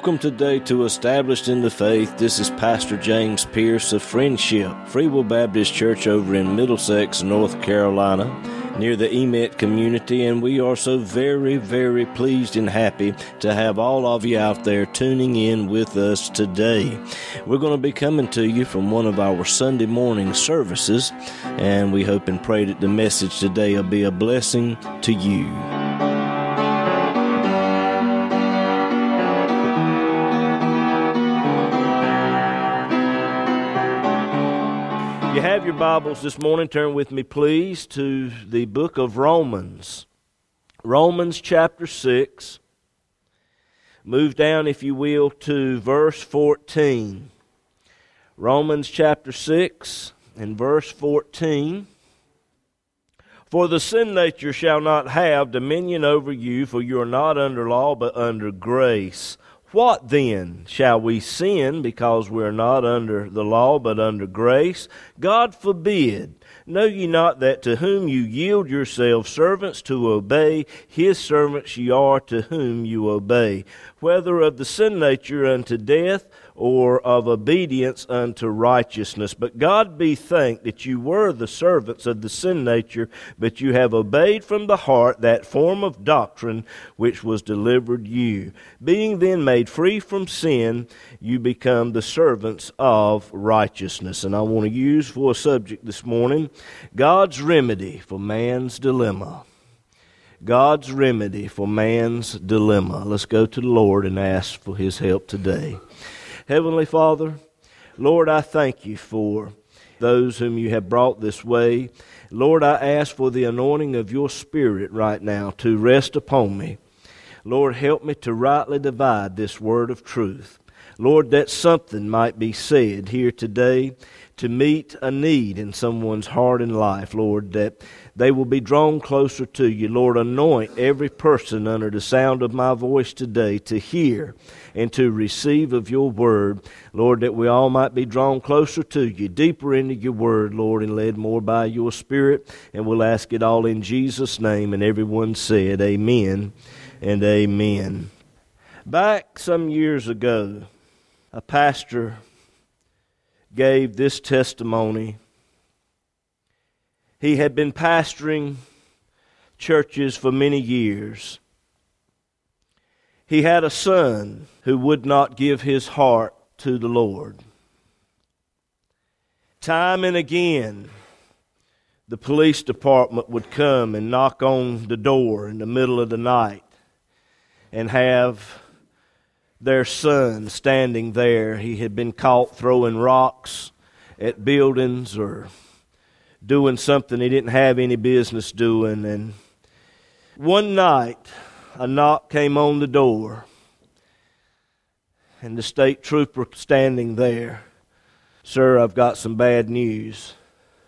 Welcome today to Established in the Faith. This is Pastor James Pierce of Friendship, Free Will Baptist Church over in Middlesex, North Carolina, near the Emit community, and we are so very, very pleased and happy to have all of you out there tuning in with us today. We're going to be coming to you from one of our Sunday morning services, and we hope and pray that the message today will be a blessing to you. Your Bibles this morning, turn with me, please, to the book of Romans. Romans chapter 6. Move down, if you will, to verse 14. Romans chapter 6 and verse 14. For the sin nature shall not have dominion over you, for you are not under law, but under grace. What then? Shall we sin because we are not under the law but under grace? God forbid. Know ye not that to whom you yield yourselves servants to obey, his servants ye are to whom you obey, whether of the sin nature unto death, or of obedience unto righteousness. But God be thanked that you were the servants of the sin nature, but you have obeyed from the heart that form of doctrine which was delivered you. Being then made free from sin, you become the servants of righteousness. And I want to use for a subject this morning God's remedy for man's dilemma. God's remedy for man's dilemma. Let's go to the Lord and ask for his help today. Heavenly Father, Lord, I thank you for those whom you have brought this way. Lord, I ask for the anointing of your Spirit right now to rest upon me. Lord, help me to rightly divide this word of truth. Lord, that something might be said here today to meet a need in someone's heart and life, Lord, that they will be drawn closer to you. Lord, anoint every person under the sound of my voice today to hear and to receive of your word. Lord, that we all might be drawn closer to you, deeper into your word, Lord, and led more by your spirit. And we'll ask it all in Jesus' name. And everyone said, Amen and Amen. Back some years ago, a pastor gave this testimony. He had been pastoring churches for many years. He had a son who would not give his heart to the Lord. Time and again, the police department would come and knock on the door in the middle of the night and have their son standing there. He had been caught throwing rocks at buildings or doing something he didn't have any business doing. And one night, a knock came on the door, and the state trooper standing there. Sir, I've got some bad news.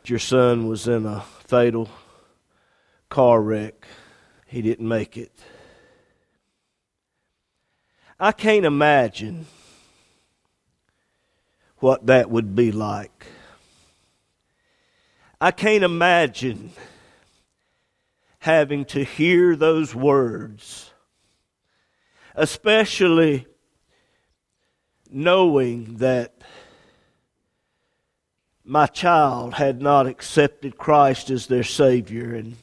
Your son was in a fatal car wreck. He didn't make it. I can't imagine what that would be like. I can't imagine having to hear those words, especially knowing that my child had not accepted Christ as their Savior and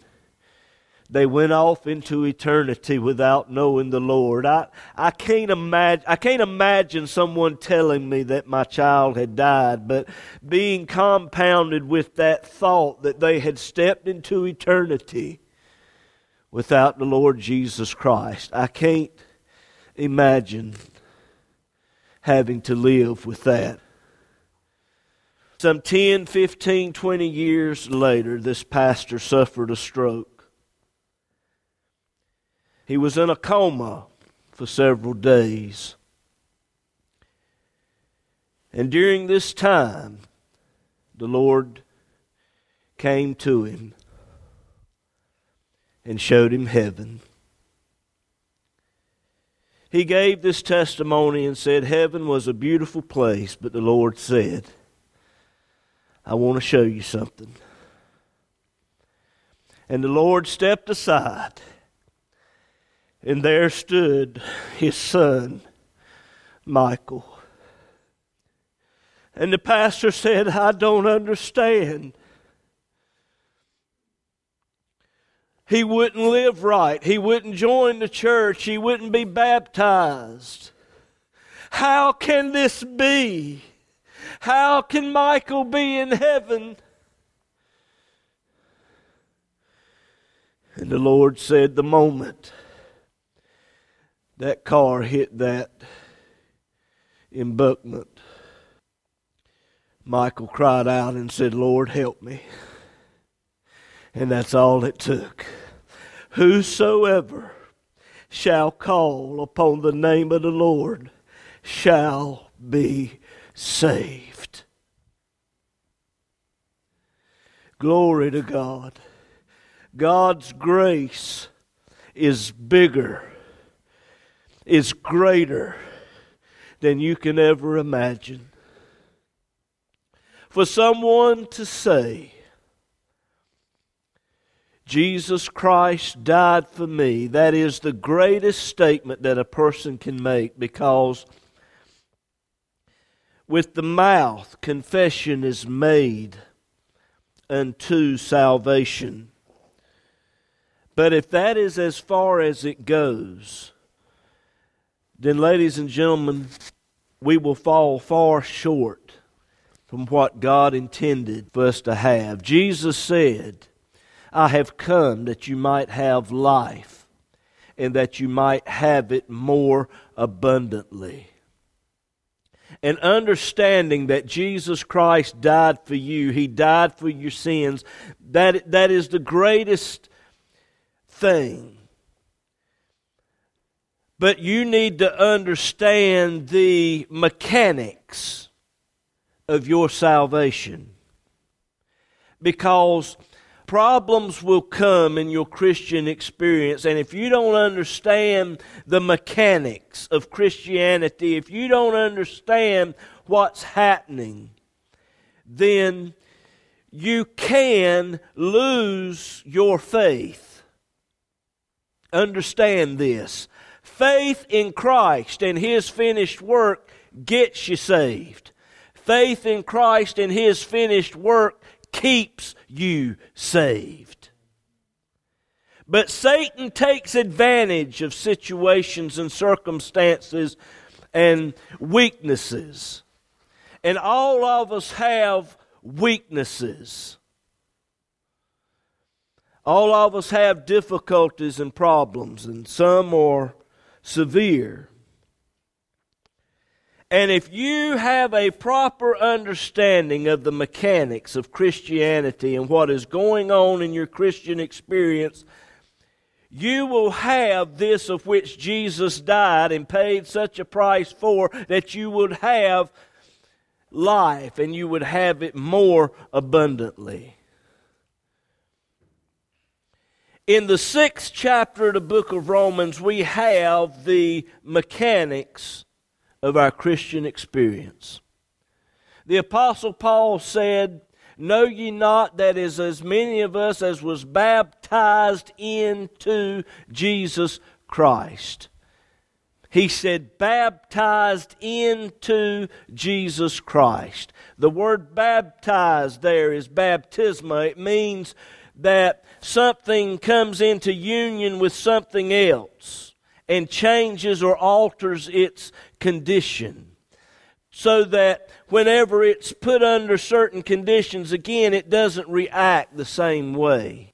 they went off into eternity without knowing the Lord. I, I can't imagine I can't imagine someone telling me that my child had died, but being compounded with that thought that they had stepped into eternity without the Lord Jesus Christ. I can't imagine having to live with that. Some 10, 15, 20 years later, this pastor suffered a stroke. He was in a coma for several days. And during this time, the Lord came to him and showed him heaven. He gave this testimony and said, Heaven was a beautiful place, but the Lord said, I want to show you something. And the Lord stepped aside and there stood his son Michael. And the pastor said, I don't understand. He wouldn't live right. He wouldn't join the church. He wouldn't be baptized. How can this be? How can Michael be in heaven? And the Lord said, The moment that car hit that embankment, Michael cried out and said, Lord, help me. And that's all it took. Whosoever shall call upon the name of the Lord shall be saved. Glory to God. God's grace is bigger, is greater than you can ever imagine. For someone to say, Jesus Christ died for me, that is the greatest statement that a person can make because with the mouth confession is made unto salvation. But if that is as far as it goes, then, ladies and gentlemen, we will fall far short from what God intended for us to have. Jesus said, I have come that you might have life and that you might have it more abundantly. And understanding that Jesus Christ died for you, He died for your sins, that, that is the greatest thing. But you need to understand the mechanics of your salvation. Because problems will come in your Christian experience. And if you don't understand the mechanics of Christianity, if you don't understand what's happening, then you can lose your faith. Understand this. Faith in Christ and His finished work gets you saved. Faith in Christ and His finished work keeps you saved. But Satan takes advantage of situations and circumstances and weaknesses. And all of us have weaknesses. All of us have difficulties and problems, and some are severe. And if you have a proper understanding of the mechanics of Christianity and what is going on in your Christian experience, you will have this of which Jesus died and paid such a price for that you would have life and you would have it more abundantly. In the sixth chapter of the book of Romans, we have the mechanics of our Christian experience. The Apostle Paul said, Know ye not that is as many of us as was baptized into Jesus Christ? He said, baptized into Jesus Christ. The word baptized there is baptisma. It means that something comes into union with something else and changes or alters its condition. So that whenever it's put under certain conditions, again, it doesn't react the same way.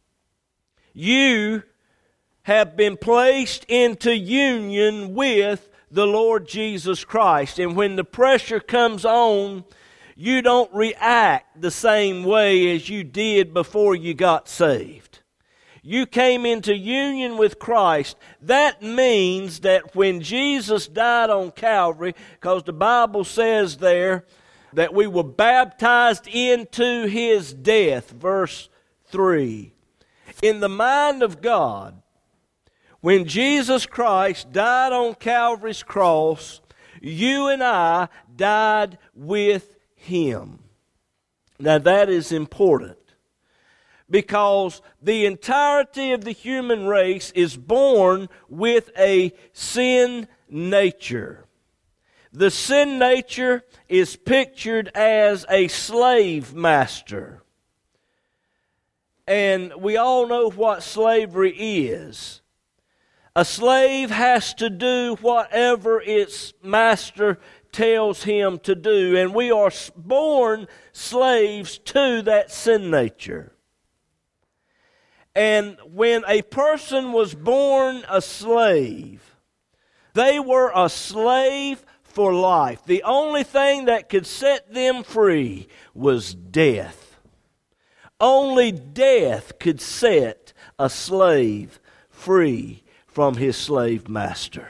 You have been placed into union with the Lord Jesus Christ. And when the pressure comes on, you don't react the same way as you did before you got saved. You came into union with Christ. That means that when Jesus died on Calvary, because the Bible says there that we were baptized into his death, verse 3. In the mind of God, when Jesus Christ died on Calvary's cross, you and I died with him. Now, that is important because the entirety of the human race is born with a sin nature. The sin nature is pictured as a slave master. And we all know what slavery is. A slave has to do whatever its master tells him to do, and we are born slaves to that sin nature. And when a person was born a slave, they were a slave for life. The only thing that could set them free was death. Only death could set a slave free from his slave master.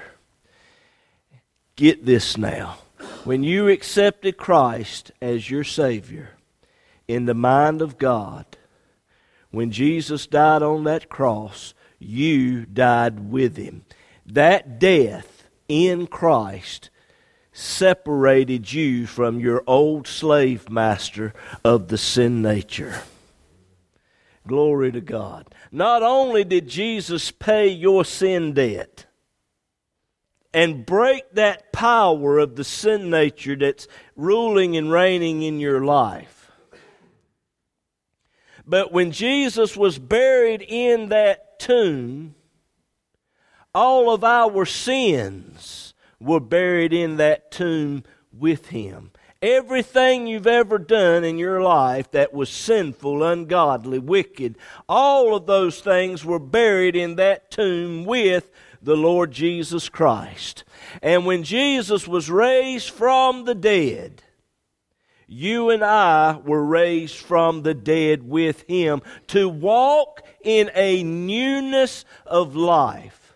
Get this now. When you accepted Christ as your Savior in the mind of God, when Jesus died on that cross, you died with him. That death in Christ separated you from your old slave master of the sin nature. Glory to God. Not only did Jesus pay your sin debt and break that power of the sin nature that's ruling and reigning in your life, but when Jesus was buried in that tomb, all of our sins were buried in that tomb with him. Everything you've ever done in your life that was sinful, ungodly, wicked, all of those things were buried in that tomb with the Lord Jesus Christ. And when Jesus was raised from the dead, you and I were raised from the dead with him to walk in a newness of life.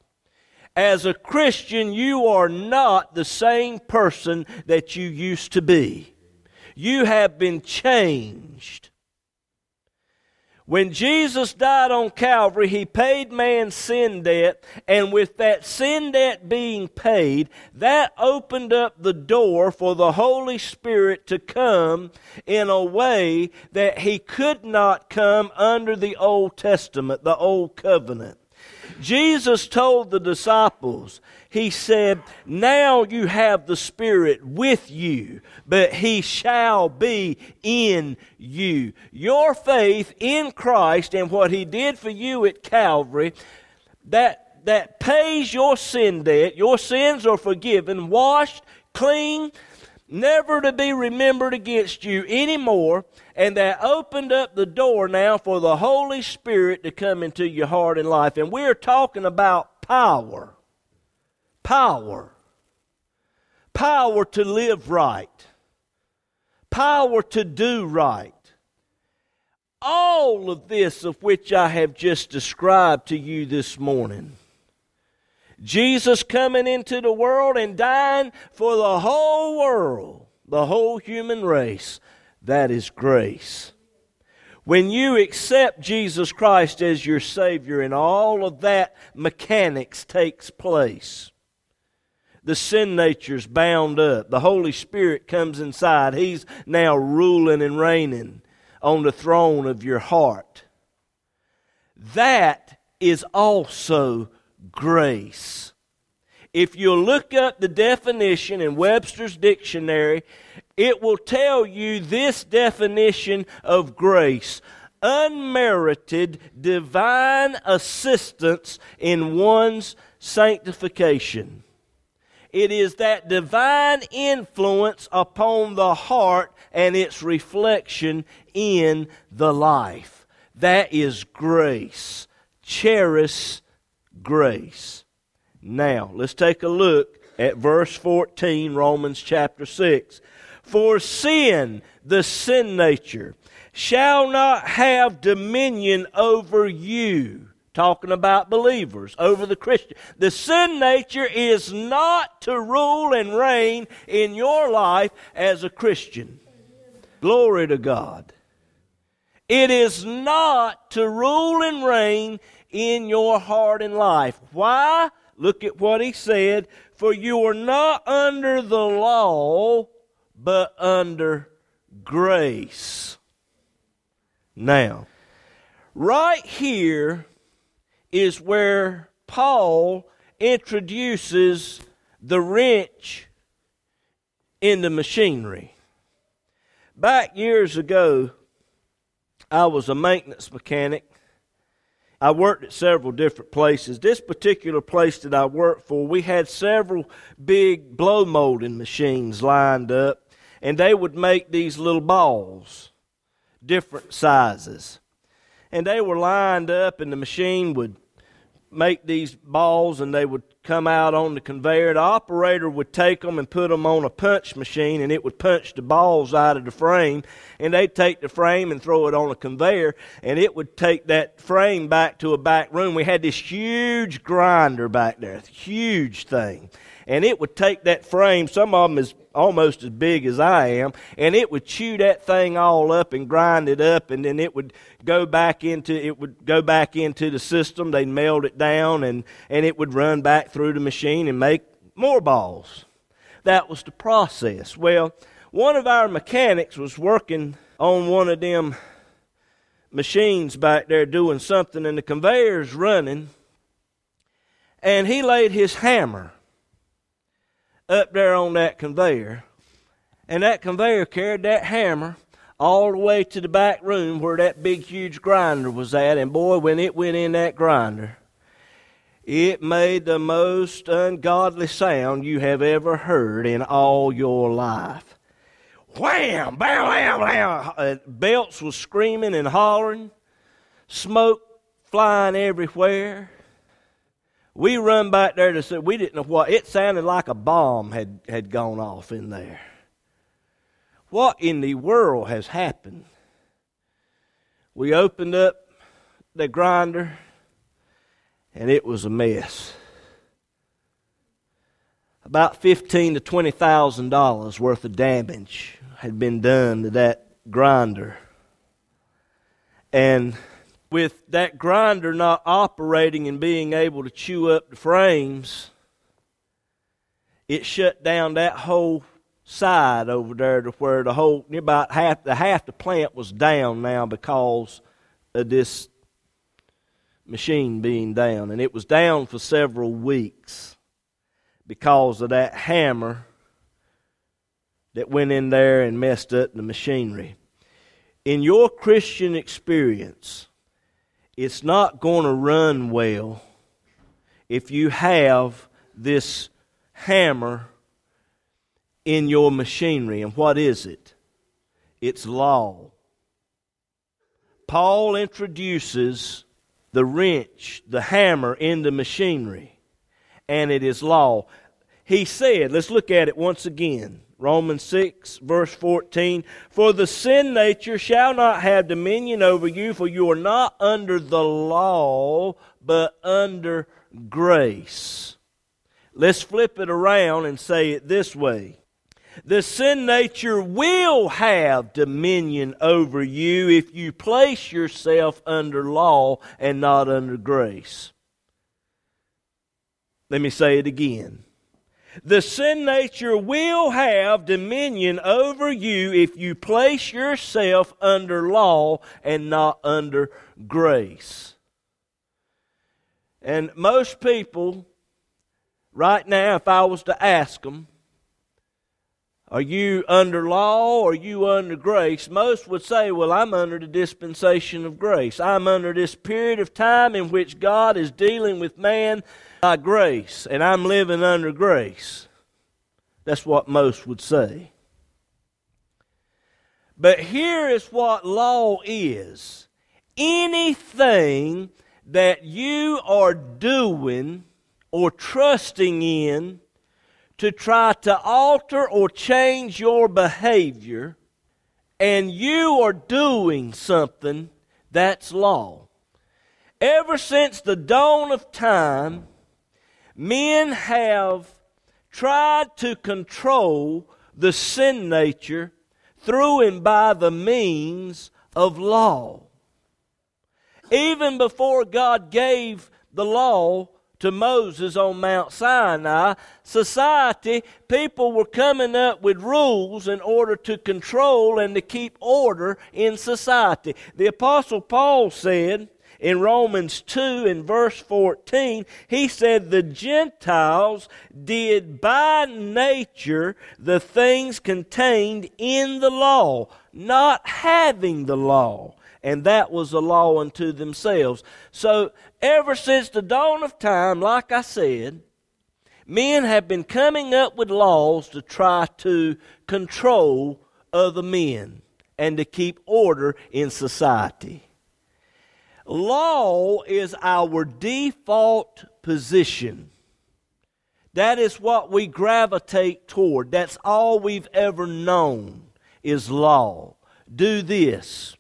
As a Christian, you are not the same person that you used to be. You have been changed. When Jesus died on Calvary, he paid man's sin debt, and with that sin debt being paid, that opened up the door for the Holy Spirit to come in a way that he could not come under the Old Testament, the Old Covenant. Jesus told the disciples, He said, Now you have the Spirit with you, but He shall be in you. Your faith in Christ and what He did for you at Calvary, that, that pays your sin debt. Your sins are forgiven, washed, clean, never to be remembered against you anymore. And that opened up the door now for the Holy Spirit to come into your heart and life. And we're talking about power. Power. Power to live right. Power to do right. All of this of which I have just described to you this morning. Jesus coming into the world and dying for the whole world, the whole human race that is grace. When you accept Jesus Christ as your Savior and all of that mechanics takes place, the sin nature's bound up. The Holy Spirit comes inside. He's now ruling and reigning on the throne of your heart. That is also grace. If you look up the definition in Webster's dictionary, it will tell you this definition of grace unmerited divine assistance in one's sanctification. It is that divine influence upon the heart and its reflection in the life. That is grace. Cherish grace. Now, let's take a look at verse 14, Romans chapter 6. For sin, the sin nature, shall not have dominion over you. Talking about believers, over the Christian. The sin nature is not to rule and reign in your life as a Christian. Glory to God. It is not to rule and reign in your heart and life. Why? Look at what he said. For you are not under the law, but under grace. Now, right here is where Paul introduces the wrench into machinery. Back years ago, I was a maintenance mechanic. I worked at several different places. This particular place that I worked for, we had several big blow molding machines lined up, and they would make these little balls, different sizes. And they were lined up, and the machine would make these balls and they would come out on the conveyor. The operator would take them and put them on a punch machine and it would punch the balls out of the frame. And they'd take the frame and throw it on a conveyor and it would take that frame back to a back room. We had this huge grinder back there, huge thing and it would take that frame, some of them is almost as big as I am, and it would chew that thing all up and grind it up, and then it would go back into it would go back into the system. They'd melt it down, and and it would run back through the machine and make more balls. That was the process. Well, one of our mechanics was working on one of them machines back there doing something, and the conveyor's running, and he laid his hammer up there on that conveyor. And that conveyor carried that hammer all the way to the back room where that big, huge grinder was at. And boy, when it went in that grinder, it made the most ungodly sound you have ever heard in all your life. Wham! Bam! Bam! Bam! Uh, belts was screaming and hollering, smoke flying everywhere we run back there to see, we didn't know what, it sounded like a bomb had, had gone off in there. What in the world has happened? We opened up the grinder and it was a mess. About fifteen to twenty thousand dollars worth of damage had been done to that grinder. And with that grinder not operating and being able to chew up the frames, it shut down that whole side over there to where the whole near about half the half the plant was down now because of this machine being down and it was down for several weeks because of that hammer that went in there and messed up the machinery in your christian experience it's not going to run well if you have this hammer in your machinery. And what is it? It's law. Paul introduces the wrench, the hammer in the machinery, and it is law. He said, let's look at it once again. Romans 6, verse 14. For the sin nature shall not have dominion over you, for you are not under the law, but under grace. Let's flip it around and say it this way. The sin nature will have dominion over you if you place yourself under law and not under grace. Let me say it again. The sin nature will have dominion over you if you place yourself under law and not under grace. And most people, right now, if I was to ask them, are you under law or are you under grace? Most would say, Well, I'm under the dispensation of grace. I'm under this period of time in which God is dealing with man by grace, and I'm living under grace. That's what most would say. But here is what law is anything that you are doing or trusting in to try to alter or change your behavior, and you are doing something, that's law. Ever since the dawn of time, men have tried to control the sin nature through and by the means of law. Even before God gave the law to Moses on Mount Sinai, society, people were coming up with rules in order to control and to keep order in society. The Apostle Paul said, In Romans 2 and verse 14, he said the Gentiles did by nature the things contained in the law, not having the law. And that was a law unto themselves. So, ever since the dawn of time, like I said, men have been coming up with laws to try to control other men and to keep order in society. Law is our default position. That is what we gravitate toward. That's all we've ever known is law. Do this.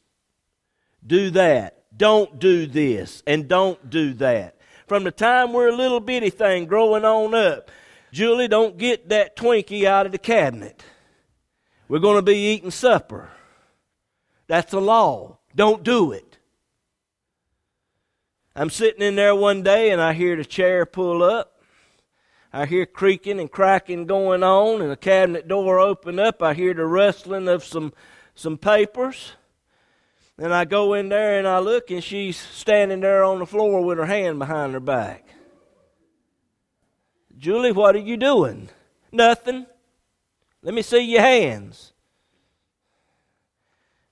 Do that. Don't do this. And don't do that. From the time we're a little bitty thing growing on up, Julie, don't get that Twinkie out of the cabinet. We're going to be eating supper. That's the law. Don't do it. I'm sitting in there one day and I hear the chair pull up. I hear creaking and cracking going on and the cabinet door open up. I hear the rustling of some, some papers. And I go in there and I look and she's standing there on the floor with her hand behind her back. Julie, what are you doing? Nothing. Let me see your hands.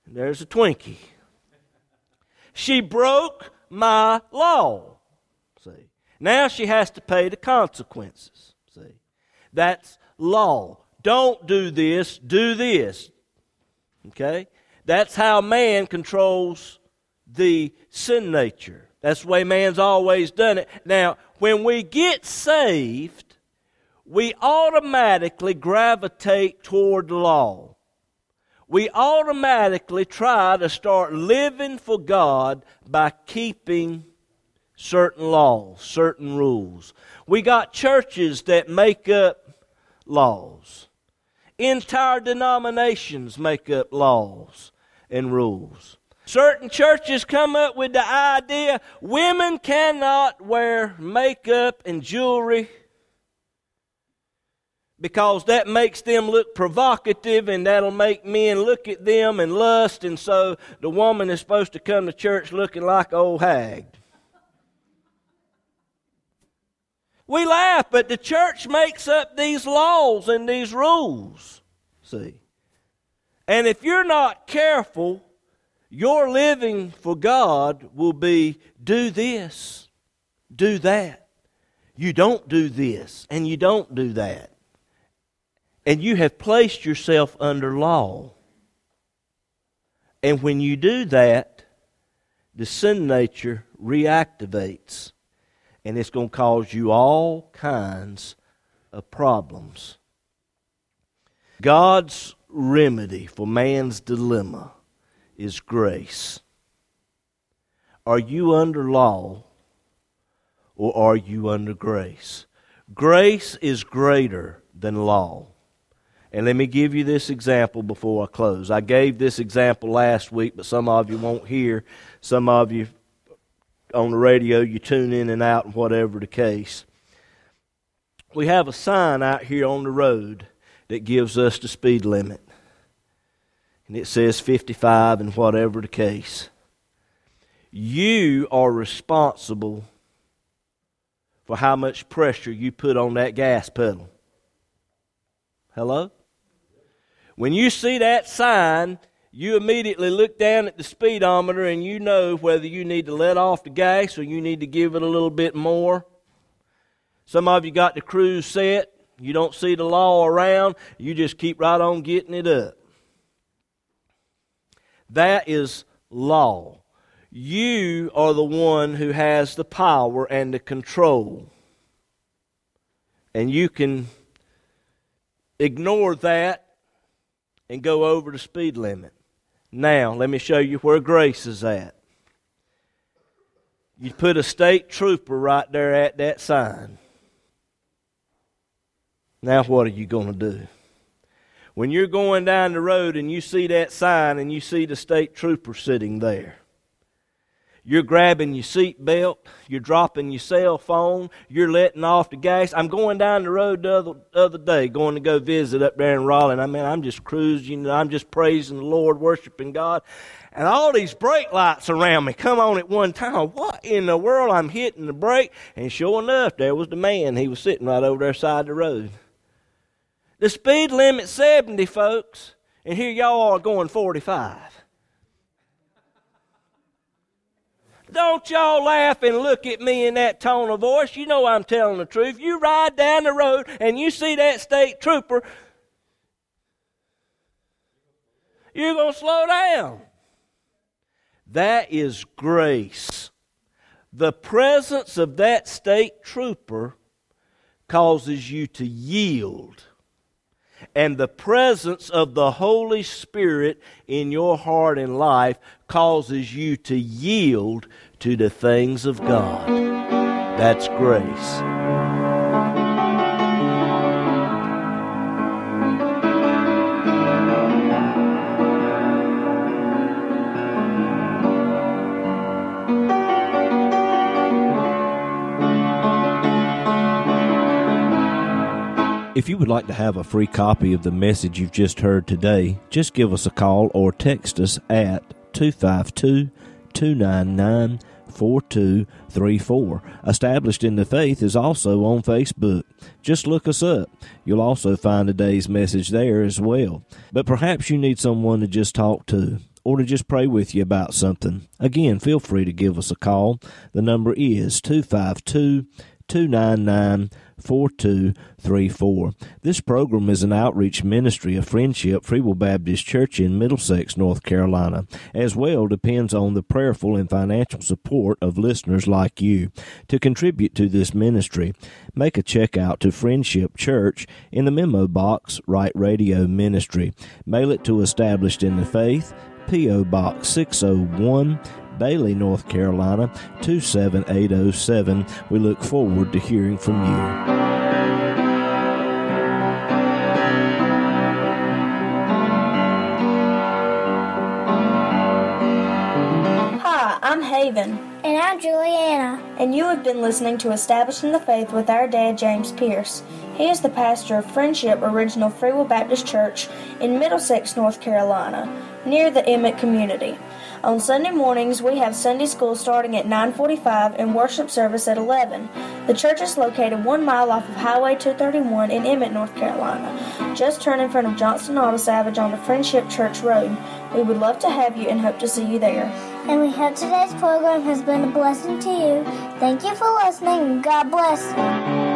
There's a Twinkie. She broke my law. See. Now she has to pay the consequences. See. That's law. Don't do this, do this. Okay? That's how man controls the sin nature. That's the way man's always done it. Now, when we get saved, we automatically gravitate toward the law we automatically try to start living for God by keeping certain laws, certain rules. We got churches that make up laws. Entire denominations make up laws and rules. Certain churches come up with the idea women cannot wear makeup and jewelry because that makes them look provocative and that'll make men look at them and lust, and so the woman is supposed to come to church looking like old hag. We laugh, but the church makes up these laws and these rules. See? And if you're not careful, your living for God will be do this, do that. You don't do this, and you don't do that and you have placed yourself under law. And when you do that, the sin nature reactivates. And it's going to cause you all kinds of problems. God's remedy for man's dilemma is grace. Are you under law or are you under grace? Grace is greater than law. And let me give you this example before I close. I gave this example last week, but some of you won't hear. Some of you on the radio, you tune in and out, and whatever the case. We have a sign out here on the road that gives us the speed limit. And it says 55 and whatever the case. You are responsible for how much pressure you put on that gas pedal. Hello? When you see that sign, you immediately look down at the speedometer and you know whether you need to let off the gas or you need to give it a little bit more. Some of you got the cruise set. You don't see the law around. You just keep right on getting it up. That is law. You are the one who has the power and the control. And you can ignore that and go over the speed limit. Now, let me show you where grace is at. You put a state trooper right there at that sign. Now, what are you going to do? When you're going down the road and you see that sign and you see the state trooper sitting there, you're grabbing your seat belt. You're dropping your cell phone. You're letting off the gas. I'm going down the road the other, other day, going to go visit up there in Raleigh. I mean, I'm just cruising. I'm just praising the Lord, worshiping God. and all these brake lights around me come on at one time. What in the world? I'm hitting the brake, and sure enough, there was the man. He was sitting right over there side of the road. The speed limit 70, folks, and here y'all are going 45. Don't y'all laugh and look at me in that tone of voice. You know I'm telling the truth. You ride down the road and you see that state trooper, you're going to slow down. That is grace. The presence of that state trooper causes you to yield. And the presence of the Holy Spirit in your heart and life causes you to yield to the things of God. That's grace. If you would like to have a free copy of the message you've just heard today, just give us a call or text us at 252 299 4234. Established in the Faith is also on Facebook. Just look us up. You'll also find today's message there as well. But perhaps you need someone to just talk to or to just pray with you about something. Again, feel free to give us a call. The number is 252 299 4234. This program is an outreach ministry of Friendship Free Will Baptist Church in Middlesex, North Carolina, as well depends on the prayerful and financial support of listeners like you. To contribute to this ministry, make a check out to Friendship Church in the memo box, Write Radio Ministry. Mail it to Established in the Faith, P.O. Box 601. Bailey, North Carolina 27807. We look forward to hearing from you. Hi, I'm Haven. And I'm Juliana. And you have been listening to Established in the Faith with our dad, James Pierce. He is the pastor of Friendship Original Free Will Baptist Church in Middlesex, North Carolina, near the Emit community. On Sunday mornings, we have Sunday school starting at 9:45 and worship service at 11. The church is located 1 mile off of Highway 231 in Emit, North Carolina, just turn in front of Johnston Auto Salvage on the Friendship Church Road. We would love to have you and hope to see you there. And we hope today's program has been a blessing to you. Thank you for listening. God bless.